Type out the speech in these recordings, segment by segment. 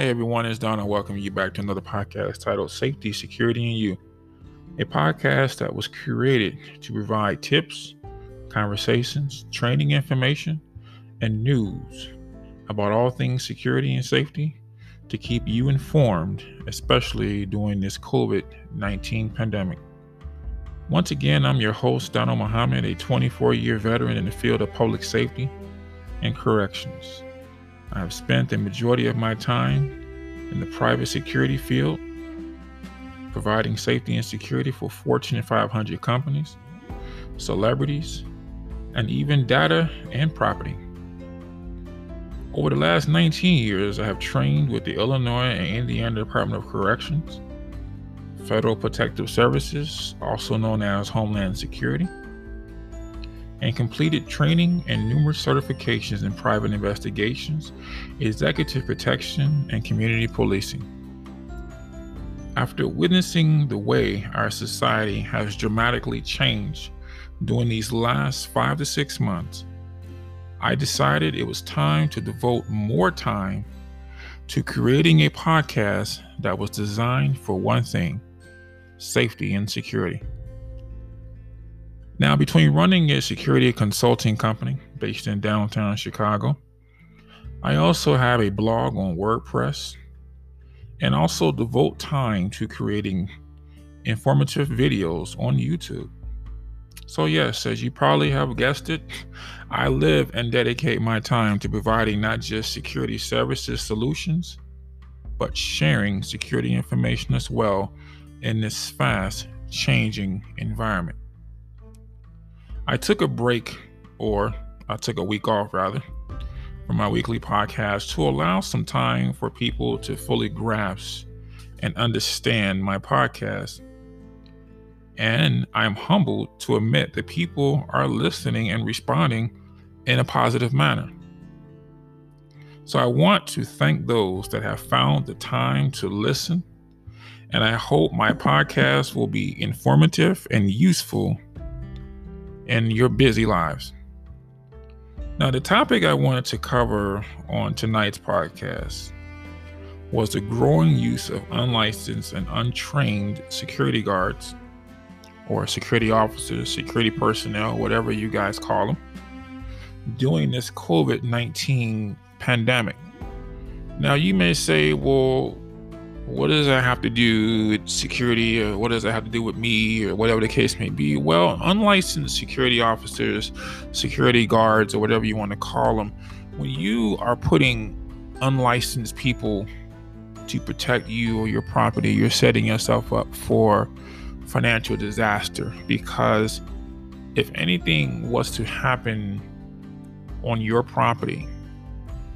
Hey everyone, it's Don and welcome you back to another podcast titled Safety, Security, and You, a podcast that was created to provide tips, conversations, training information, and news about all things security and safety to keep you informed, especially during this COVID 19 pandemic. Once again, I'm your host, Donald Muhammad, a 24 year veteran in the field of public safety and corrections. I have spent the majority of my time in the private security field, providing safety and security for Fortune 500 companies, celebrities, and even data and property. Over the last 19 years, I have trained with the Illinois and Indiana Department of Corrections, Federal Protective Services, also known as Homeland Security, and completed training and numerous certifications in private investigations, executive protection, and community policing. After witnessing the way our society has dramatically changed during these last five to six months, I decided it was time to devote more time to creating a podcast that was designed for one thing safety and security. Now, between running a security consulting company based in downtown Chicago, I also have a blog on WordPress and also devote time to creating informative videos on YouTube. So, yes, as you probably have guessed it, I live and dedicate my time to providing not just security services solutions, but sharing security information as well in this fast changing environment. I took a break, or I took a week off rather, from my weekly podcast to allow some time for people to fully grasp and understand my podcast. And I'm humbled to admit that people are listening and responding in a positive manner. So I want to thank those that have found the time to listen. And I hope my podcast will be informative and useful in your busy lives. Now, the topic I wanted to cover on tonight's podcast was the growing use of unlicensed and untrained security guards or security officers, security personnel, whatever you guys call them, during this COVID 19 pandemic. Now, you may say, well, what does that have to do with security or what does that have to do with me or whatever the case may be? Well unlicensed security officers security guards or whatever you want to call them when you are putting unlicensed people to protect you or your property you're setting yourself up for financial disaster because if anything was to happen on your property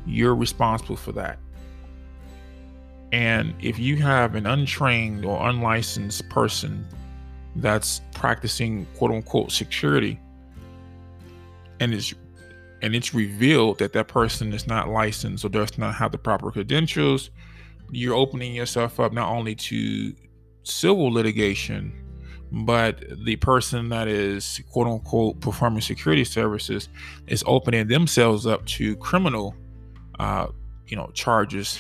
you're responsible for that and if you have an untrained or unlicensed person that's practicing quote unquote security and it's and it's revealed that that person is not licensed or does not have the proper credentials, you're opening yourself up not only to civil litigation, but the person that is quote unquote performing security services is opening themselves up to criminal, uh, you know, charges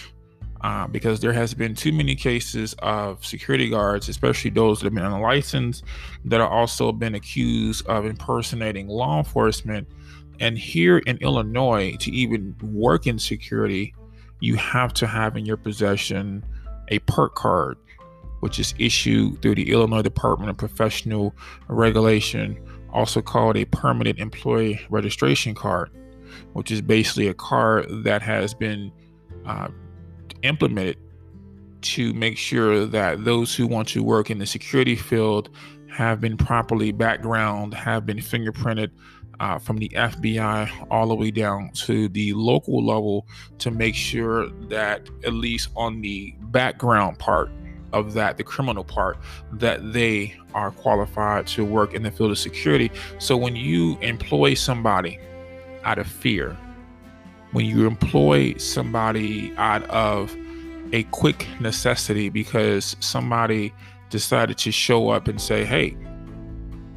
uh, because there has been too many cases of security guards, especially those that have been unlicensed, that are also been accused of impersonating law enforcement. And here in Illinois, to even work in security, you have to have in your possession a PERC card, which is issued through the Illinois Department of Professional Regulation, also called a permanent employee registration card, which is basically a card that has been uh, implemented to make sure that those who want to work in the security field have been properly background, have been fingerprinted uh, from the FBI all the way down to the local level to make sure that at least on the background part of that, the criminal part, that they are qualified to work in the field of security. So when you employ somebody out of fear, when you employ somebody out of a quick necessity because somebody decided to show up and say, Hey,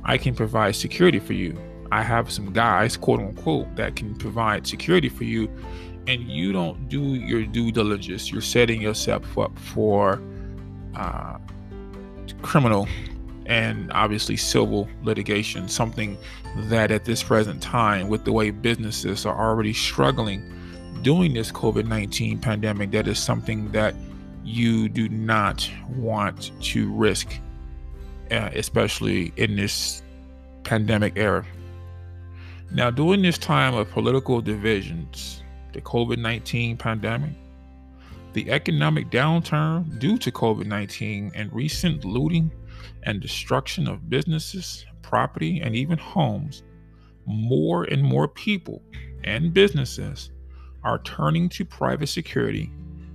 I can provide security for you. I have some guys, quote unquote, that can provide security for you, and you don't do your due diligence. You're setting yourself up for uh, criminal and obviously civil litigation, something that at this present time, with the way businesses are already struggling during this COVID 19 pandemic, that is something that you do not want to risk, uh, especially in this pandemic era. Now, during this time of political divisions, the COVID 19 pandemic, the economic downturn due to COVID 19, and recent looting and destruction of businesses, property, and even homes, more and more people and businesses are turning to private security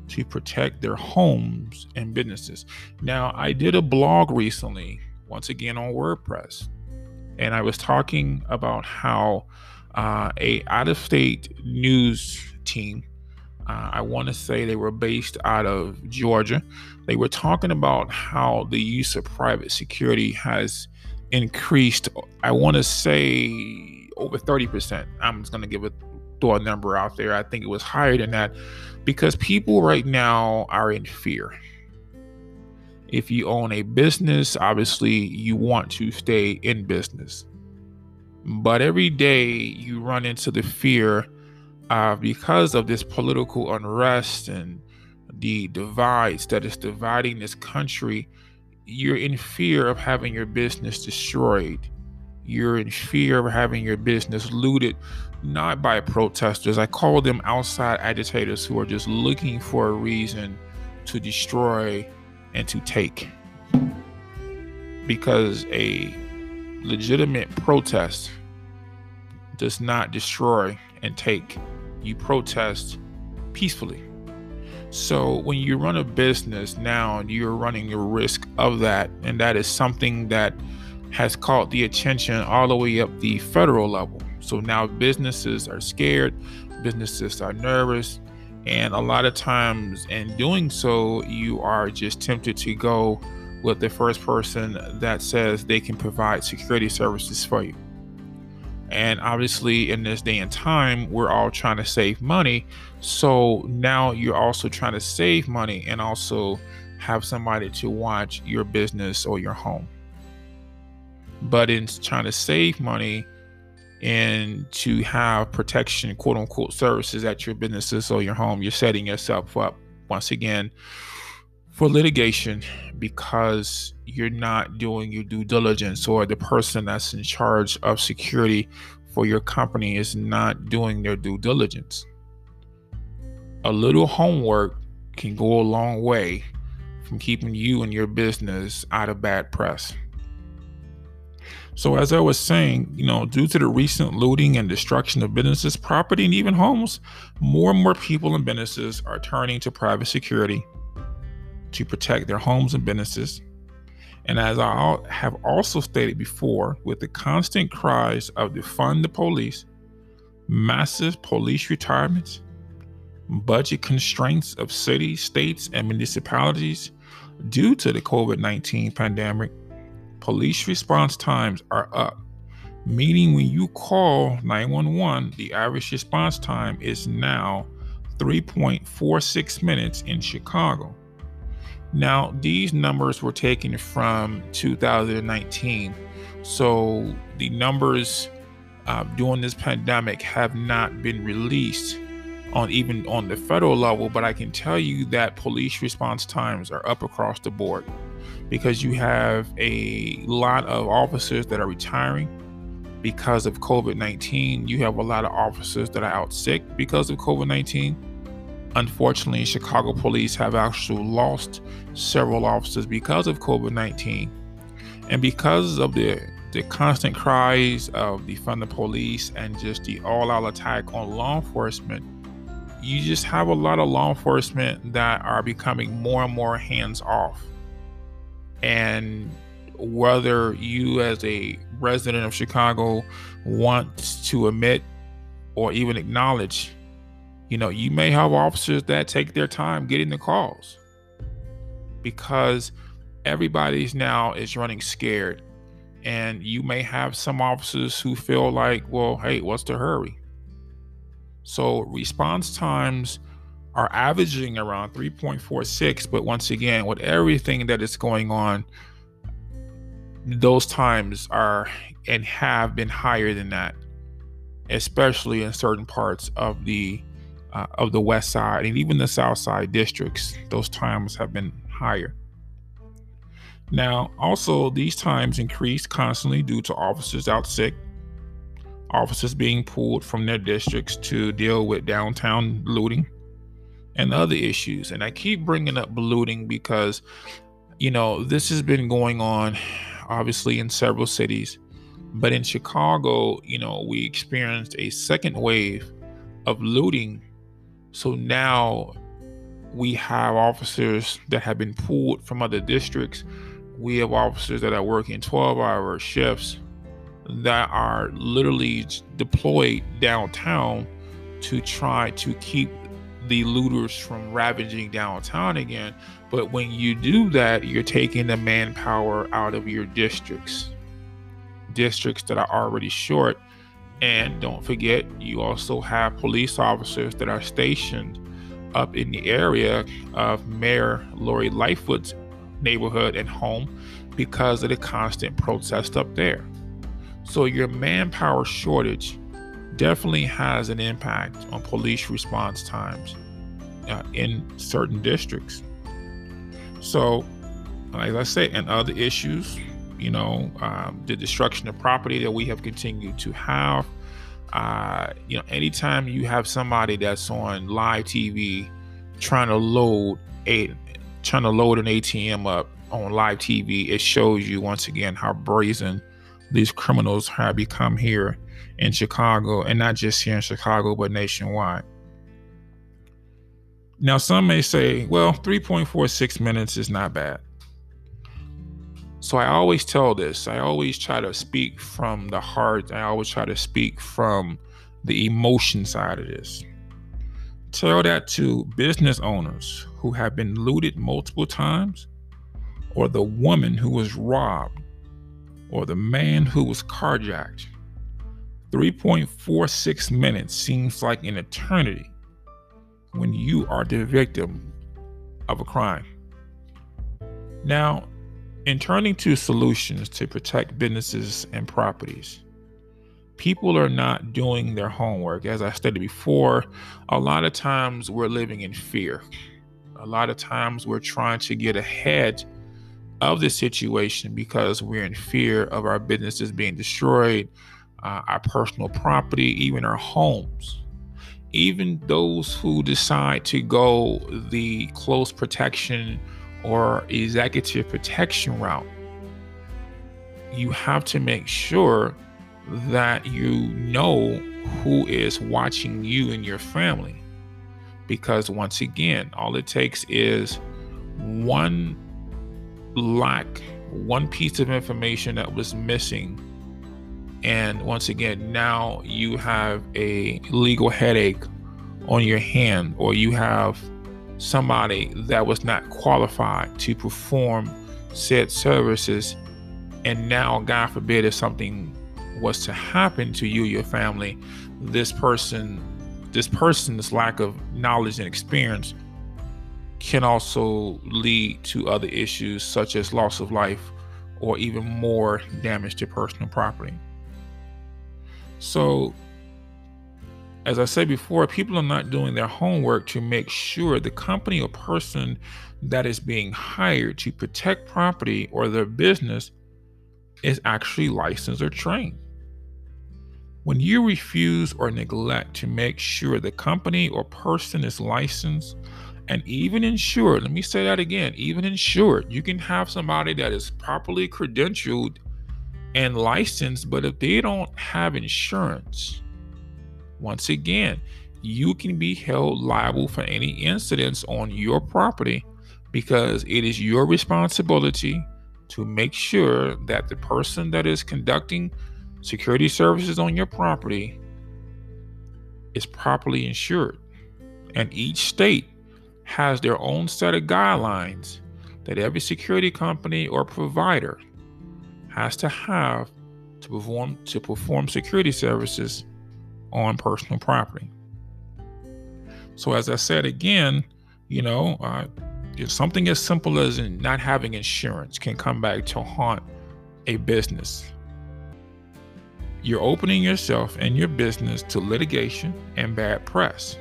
to protect their homes and businesses. Now, I did a blog recently, once again on WordPress, and I was talking about how uh, a out-of-state news team uh, I want to say they were based out of Georgia. They were talking about how the use of private security has increased. I want to say over 30%. I'm just going to give a throw a number out there. I think it was higher than that because people right now are in fear. If you own a business, obviously you want to stay in business. But every day you run into the fear uh, because of this political unrest and the divides that is dividing this country, you're in fear of having your business destroyed. You're in fear of having your business looted, not by protesters. I call them outside agitators who are just looking for a reason to destroy and to take. Because a legitimate protest does not destroy and take you protest peacefully. So when you run a business now, you're running the risk of that, and that is something that has caught the attention all the way up the federal level. So now businesses are scared, businesses are nervous, and a lot of times in doing so, you are just tempted to go with the first person that says they can provide security services for you. And obviously, in this day and time, we're all trying to save money. So now you're also trying to save money and also have somebody to watch your business or your home. But in trying to save money and to have protection, quote unquote, services at your businesses or your home, you're setting yourself up once again for litigation because you're not doing your due diligence or the person that's in charge of security for your company is not doing their due diligence. A little homework can go a long way from keeping you and your business out of bad press. So, as I was saying, you know, due to the recent looting and destruction of businesses, property, and even homes, more and more people and businesses are turning to private security to protect their homes and businesses. And as I have also stated before, with the constant cries of defund the police, massive police retirements, budget constraints of cities, states, and municipalities due to the COVID 19 pandemic, police response times are up. Meaning, when you call 911, the average response time is now 3.46 minutes in Chicago. Now, these numbers were taken from 2019. So the numbers uh, during this pandemic have not been released on even on the federal level, but I can tell you that police response times are up across the board because you have a lot of officers that are retiring because of COVID 19. You have a lot of officers that are out sick because of COVID 19 Unfortunately, Chicago police have actually lost several officers because of COVID 19. And because of the, the constant cries of defund the police and just the all out attack on law enforcement, you just have a lot of law enforcement that are becoming more and more hands off. And whether you, as a resident of Chicago, want to admit or even acknowledge you know, you may have officers that take their time getting the calls because everybody's now is running scared. And you may have some officers who feel like, well, hey, what's the hurry? So response times are averaging around 3.46, but once again, with everything that is going on, those times are and have been higher than that, especially in certain parts of the uh, of the west side and even the south side districts. Those times have been higher. Now, also, these times increased constantly due to officers out sick, officers being pulled from their districts to deal with downtown looting and other issues. And I keep bringing up looting because, you know, this has been going on obviously in several cities. But in Chicago, you know, we experienced a second wave of looting. So now we have officers that have been pulled from other districts we have officers that are working 12 hour shifts that are literally deployed downtown to try to keep the looters from ravaging downtown again. But when you do that, you're taking the manpower out of your districts, districts that are already short. And don't forget, you also have police officers that are stationed up in the area of Mayor Lori Lightfoot's neighborhood and home because of the constant protest up there. So your manpower shortage definitely has an impact on police response times uh, in certain districts. So, like I say, and other issues, you know, um, the destruction of property that we have continued to have. Uh, you know, anytime you have somebody that's on live TV trying to load a trying to load an ATM up on live TV, it shows you once again how brazen these criminals have become here in Chicago, and not just here in Chicago, but nationwide. Now, some may say, well, 3.46 minutes is not bad. So I always tell this. I always try to speak from the heart. I always try to speak from the emotion side of this. Tell that to business owners who have been looted multiple times, or the woman who was robbed, or the man who was carjacked. 3.46 minutes seems like an eternity when you are the victim of a crime. Now, in turning to solutions to protect businesses and properties, people are not doing their homework. As I stated before, a lot of times we're living in fear. A lot of times we're trying to get ahead of the situation because we're in fear of our businesses being destroyed, uh, our personal property, even our homes. Even those who decide to go the close protection or executive protection route, you have to make sure that you know who is watching you and your family. Because once again, all it takes is one lack, one piece of information that was missing. And once again, now you have a legal headache on your hand, or you have somebody that was not qualified to perform said services. And now, God forbid, if something was to happen to you, your family, this person, this person's lack of knowledge and experience can also lead to other issues such as loss of life or even more damage to personal property. So, as I said before, people are not doing their homework to make sure the company or person that is being hired to protect property or their business is actually licensed or trained. When you refuse or neglect to make sure the company or person is licensed and even insured, let me say that again, even insured, you can have somebody that is properly credentialed and licensed, but if they don't have insurance, once again, you can be held liable for any incidents on your property because it is your responsibility to make sure that the person that is conducting security services on your property is properly insured. And each state has their own set of guidelines that every security company or provider has to have to perform to perform security services on personal property. So as I said again, you know, uh, something as simple as not having insurance can come back to haunt a business. You're opening yourself and your business to litigation and bad press.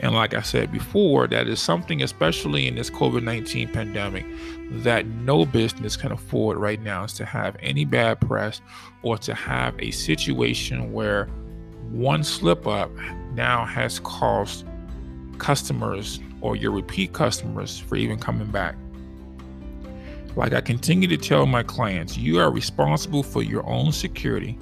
And like I said before, that is something, especially in this COVID 19 pandemic, that no business can afford right now is to have any bad press or to have a situation where one slip up now has cost customers or your repeat customers for even coming back. Like I continue to tell my clients, you are responsible for your own security.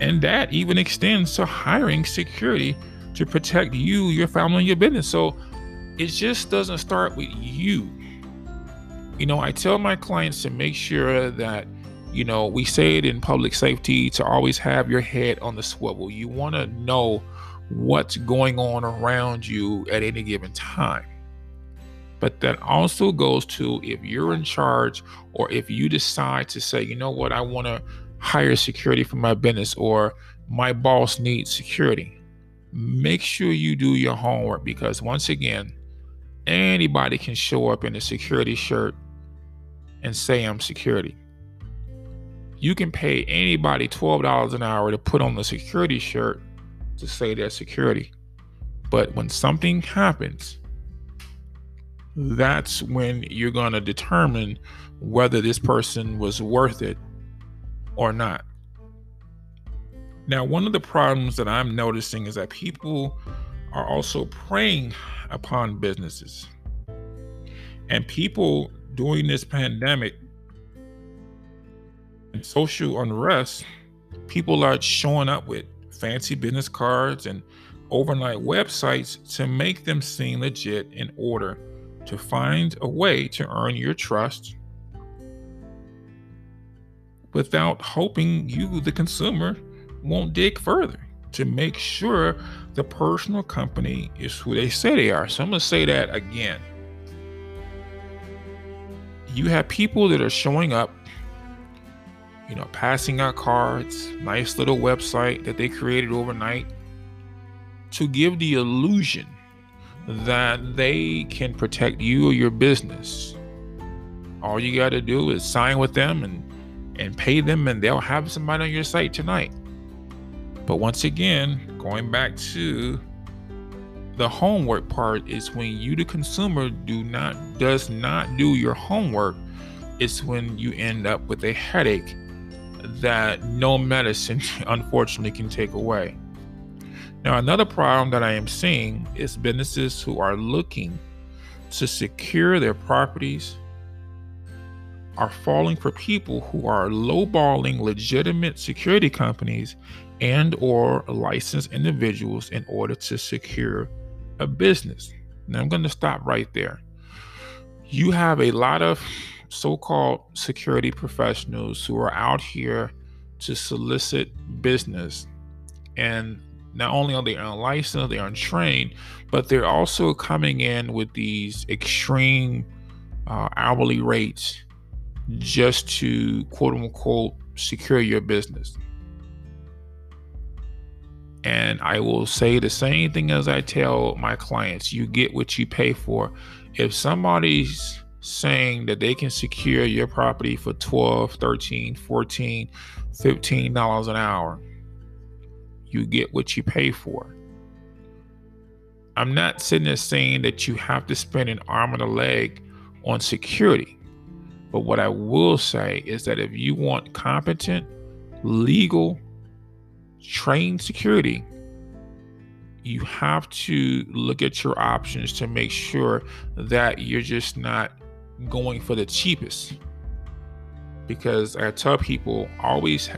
And that even extends to hiring security to protect you, your family, and your business. So it just doesn't start with you. You know, I tell my clients to make sure that, you know, we say it in public safety to always have your head on the swivel. You want to know what's going on around you at any given time. But that also goes to if you're in charge or if you decide to say, you know what, I want to hire security for my business or my boss needs security. Make sure you do your homework because once again, anybody can show up in a security shirt and say I'm security. You can pay anybody $12 an hour to put on the security shirt to say they're security. But when something happens, that's when you're going to determine whether this person was worth it or not. Now, one of the problems that I'm noticing is that people are also preying upon businesses. And people during this pandemic and social unrest, people are showing up with fancy business cards and overnight websites to make them seem legit in order to find a way to earn your trust without hoping you, the consumer, won't dig further to make sure the personal company is who they say they are. So I'm going to say that again. You have people that are showing up you know, passing out cards, nice little website that they created overnight to give the illusion that they can protect you or your business. All you got to do is sign with them and and pay them and they'll have somebody on your site tonight. But once again, going back to the homework part is when you the consumer do not does not do your homework, it's when you end up with a headache that no medicine, unfortunately, can take away. Now, another problem that I am seeing is businesses who are looking to secure their properties are falling for people who are lowballing legitimate security companies and or licensed individuals in order to secure a business. Now I'm going to stop right there. You have a lot of so called security professionals who are out here to solicit business. And not only are they unlicensed, they're untrained, but they're also coming in with these extreme uh, hourly rates just to quote unquote secure your business. And I will say the same thing as I tell my clients you get what you pay for. If somebody's saying that they can secure your property for 12 13 14 15 dollars an hour. You get what you pay for. I'm not sitting there saying that you have to spend an arm and a leg on security but what i will say is that if you want competent legal trained security you have to look at your options to make sure that you're just not going for the cheapest because I tell people always,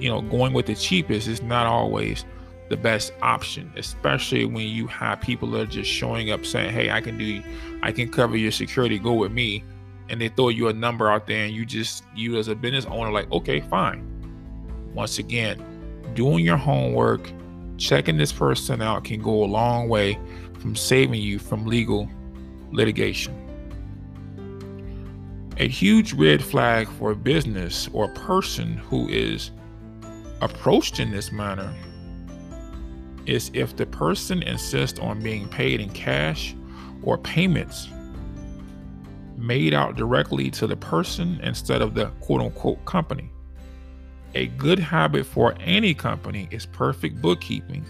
you know, going with the cheapest is not always the best option, especially when you have people that are just showing up saying, "Hey, I can do, I can cover your security. Go with me," and they throw you a number out there, and you just, you as a business owner, like, okay, fine. Once again, doing your homework, checking this person out can go a long way from saving you from legal litigation. A huge red flag for a business or a person who is approached in this manner is if the person insists on being paid in cash or payments made out directly to the person instead of the quote unquote company. A good habit for any company is perfect bookkeeping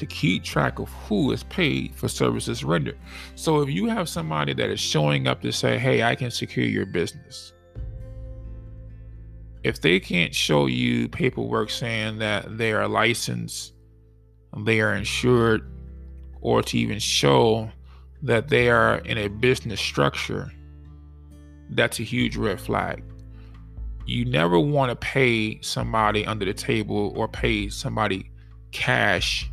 to keep track of who is paid for services rendered. So if you have somebody that is showing up to say, hey, I can secure your business, if they can't show you paperwork saying that they are licensed, they are insured, or to even show that they are in a business structure, that's a huge red flag. You never want to pay somebody under the table or pay somebody cash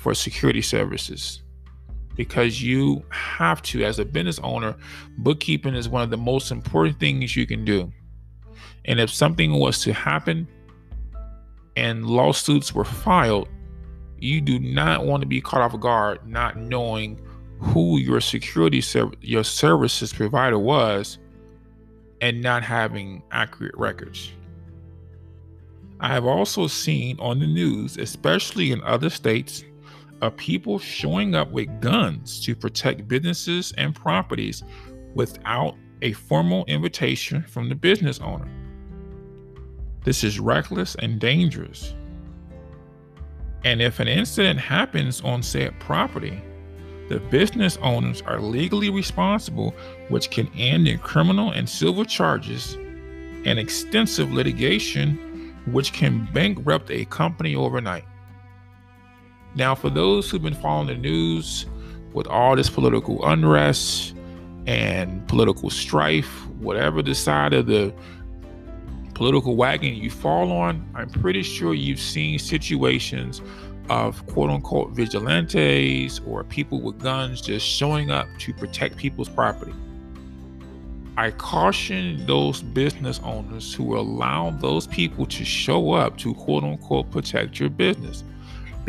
for security services because you have to, as a business owner, bookkeeping is one of the most important things you can do. And if something was to happen and lawsuits were filed, you do not want to be caught off guard not knowing who your security ser- your services provider was and not having accurate records. I have also seen on the news, especially in other states, of people showing up with guns to protect businesses and properties without a formal invitation from the business owner. This is reckless and dangerous. And if an incident happens on said property, the business owners are legally responsible, which can end in criminal and civil charges and extensive litigation, which can bankrupt a company overnight. Now, for those who've been following the news with all this political unrest and political strife, whatever the side of the political wagon you fall on, I'm pretty sure you've seen situations of quote unquote vigilantes or people with guns just showing up to protect people's property. I caution those business owners who allow those people to show up to quote unquote protect your business.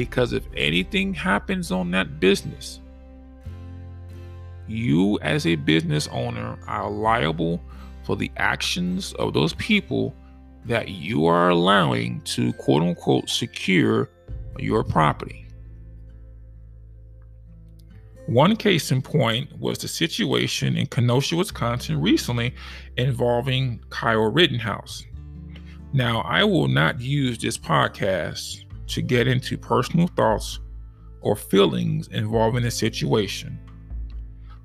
Because if anything happens on that business, you as a business owner are liable for the actions of those people that you are allowing to quote unquote secure your property. One case in point was the situation in Kenosha, Wisconsin recently involving Kyle Rittenhouse. Now, I will not use this podcast to get into personal thoughts or feelings involving the situation,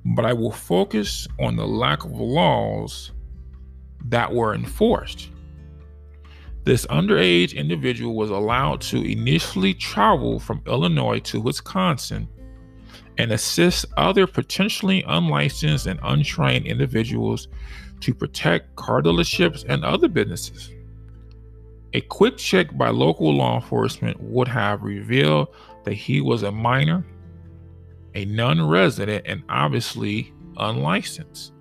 but I will focus on the lack of laws that were enforced. This underage individual was allowed to initially travel from Illinois to Wisconsin and assist other potentially unlicensed and untrained individuals to protect car dealerships and other businesses. A quick check by local law enforcement would have revealed that he was a minor, a non resident, and obviously unlicensed.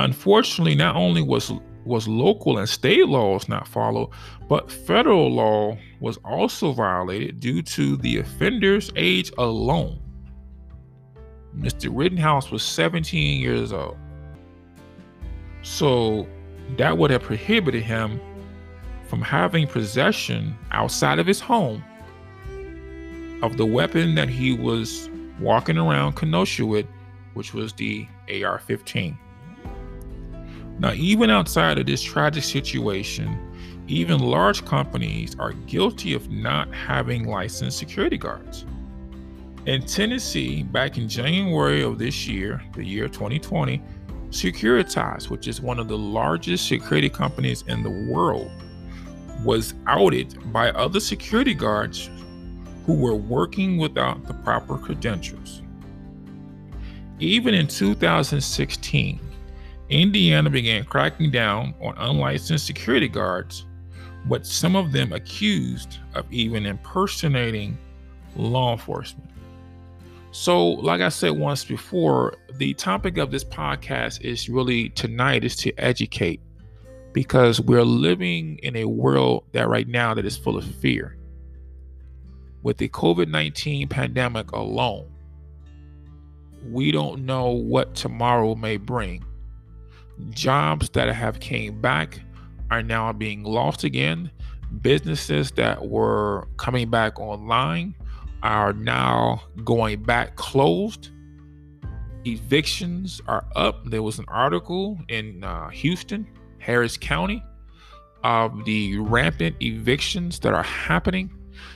Unfortunately, not only was was local and state laws not followed, but federal law was also violated due to the offender's age alone. Mr. Rittenhouse was 17 years old. So that would have prohibited him from having possession outside of his home of the weapon that he was walking around Kenosha with, which was the AR 15. Now, even outside of this tragic situation, even large companies are guilty of not having licensed security guards. In Tennessee, back in January of this year, the year 2020, Securitas, which is one of the largest security companies in the world, was outed by other security guards who were working without the proper credentials. Even in 2016, Indiana began cracking down on unlicensed security guards, but some of them accused of even impersonating law enforcement. So, like I said once before, the topic of this podcast is really tonight is to educate because we're living in a world that right now that is full of fear. With the COVID-19 pandemic alone, we don't know what tomorrow may bring. Jobs that have came back are now being lost again. Businesses that were coming back online are now going back closed. Evictions are up. There was an article in uh, Houston, Harris County, of the rampant evictions that are happening.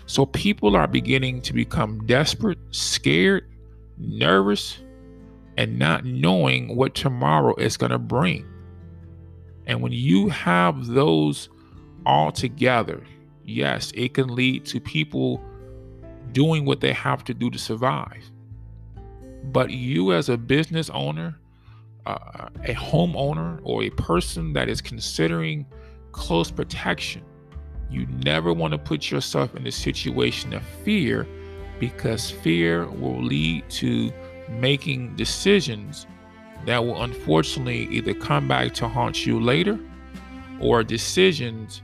So people are beginning to become desperate, scared, nervous, and not knowing what tomorrow is going to bring. And when you have those all together, yes, it can lead to people doing what they have to do to survive. But you, as a business owner, uh, a homeowner, or a person that is considering close protection, you never want to put yourself in a situation of fear because fear will lead to making decisions that will unfortunately either come back to haunt you later or decisions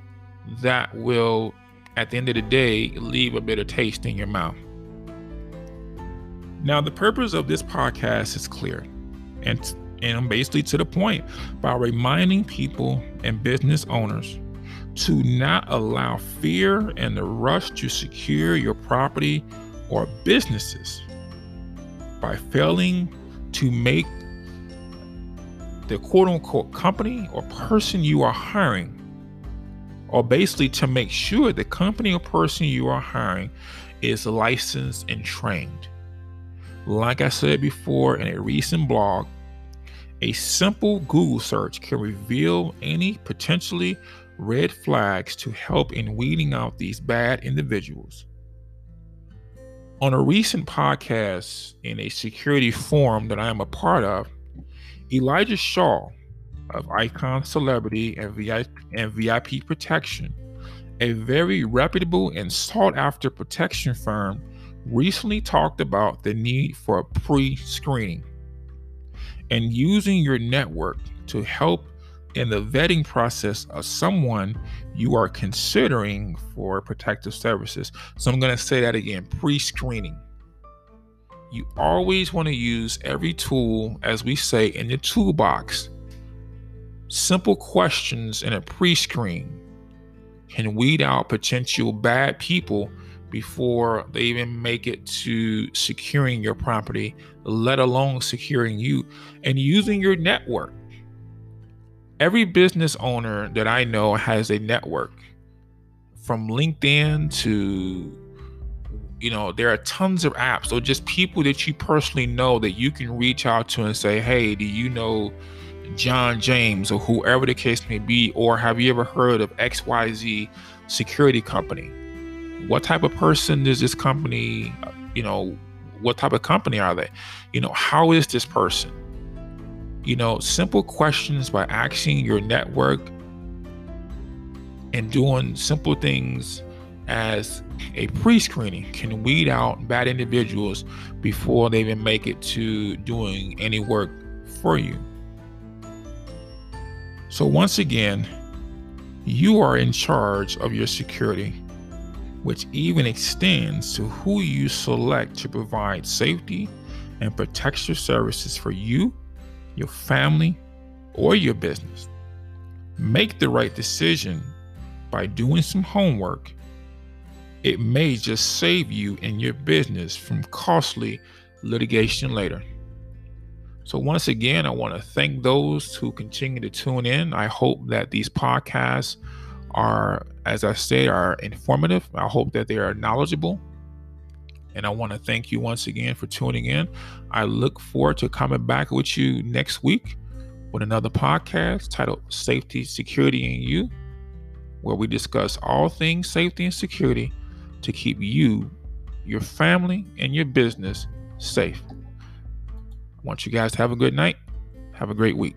that will, at the end of the day, leave a bitter taste in your mouth. Now, the purpose of this podcast is clear and, and I'm basically to the point by reminding people and business owners to not allow fear and the rush to secure your property or businesses by failing to make the quote unquote company or person you are hiring, or basically to make sure the company or person you are hiring is licensed and trained. Like I said before in a recent blog, a simple Google search can reveal any potentially red flags to help in weeding out these bad individuals. On a recent podcast in a security forum that I am a part of, Elijah Shaw of Icon Celebrity and VIP, Protection, a very reputable and sought after protection firm, recently talked about the need for a pre screening and using your network to help in the vetting process of someone you are considering for protective services. So I'm going to say that again pre screening. You always want to use every tool, as we say, in the toolbox. Simple questions in a pre screen can weed out potential bad people before they even make it to securing your property, let alone securing you and using your network. Every business owner that I know has a network from LinkedIn to you know there are tons of apps. Or just people that you personally know that you can reach out to and say hey do you know John James or whoever the case may be or have you ever heard of XYZ security company what type of person is this company you know what type of company are they? You know how is this person? You know, simple questions by asking your network and doing simple things as a pre screening can weed out bad individuals before they even make it to doing any work for you. So, once again, you are in charge of your security, which even extends to who you select to provide safety and protection services for you your family, or your business. Make the right decision by doing some homework. It may just save you and your business from costly litigation later. So, once again, I want to thank those who continue to tune in. I hope that these podcasts are, as I say, are informative. I hope that they are knowledgeable. And I want to thank you once again for tuning in. I look forward to coming back with you next week with another podcast titled Safety, Security, and You, where we discuss all things safety and security to keep you, your family, and your business safe. I want you guys to have a good night. Have a great week.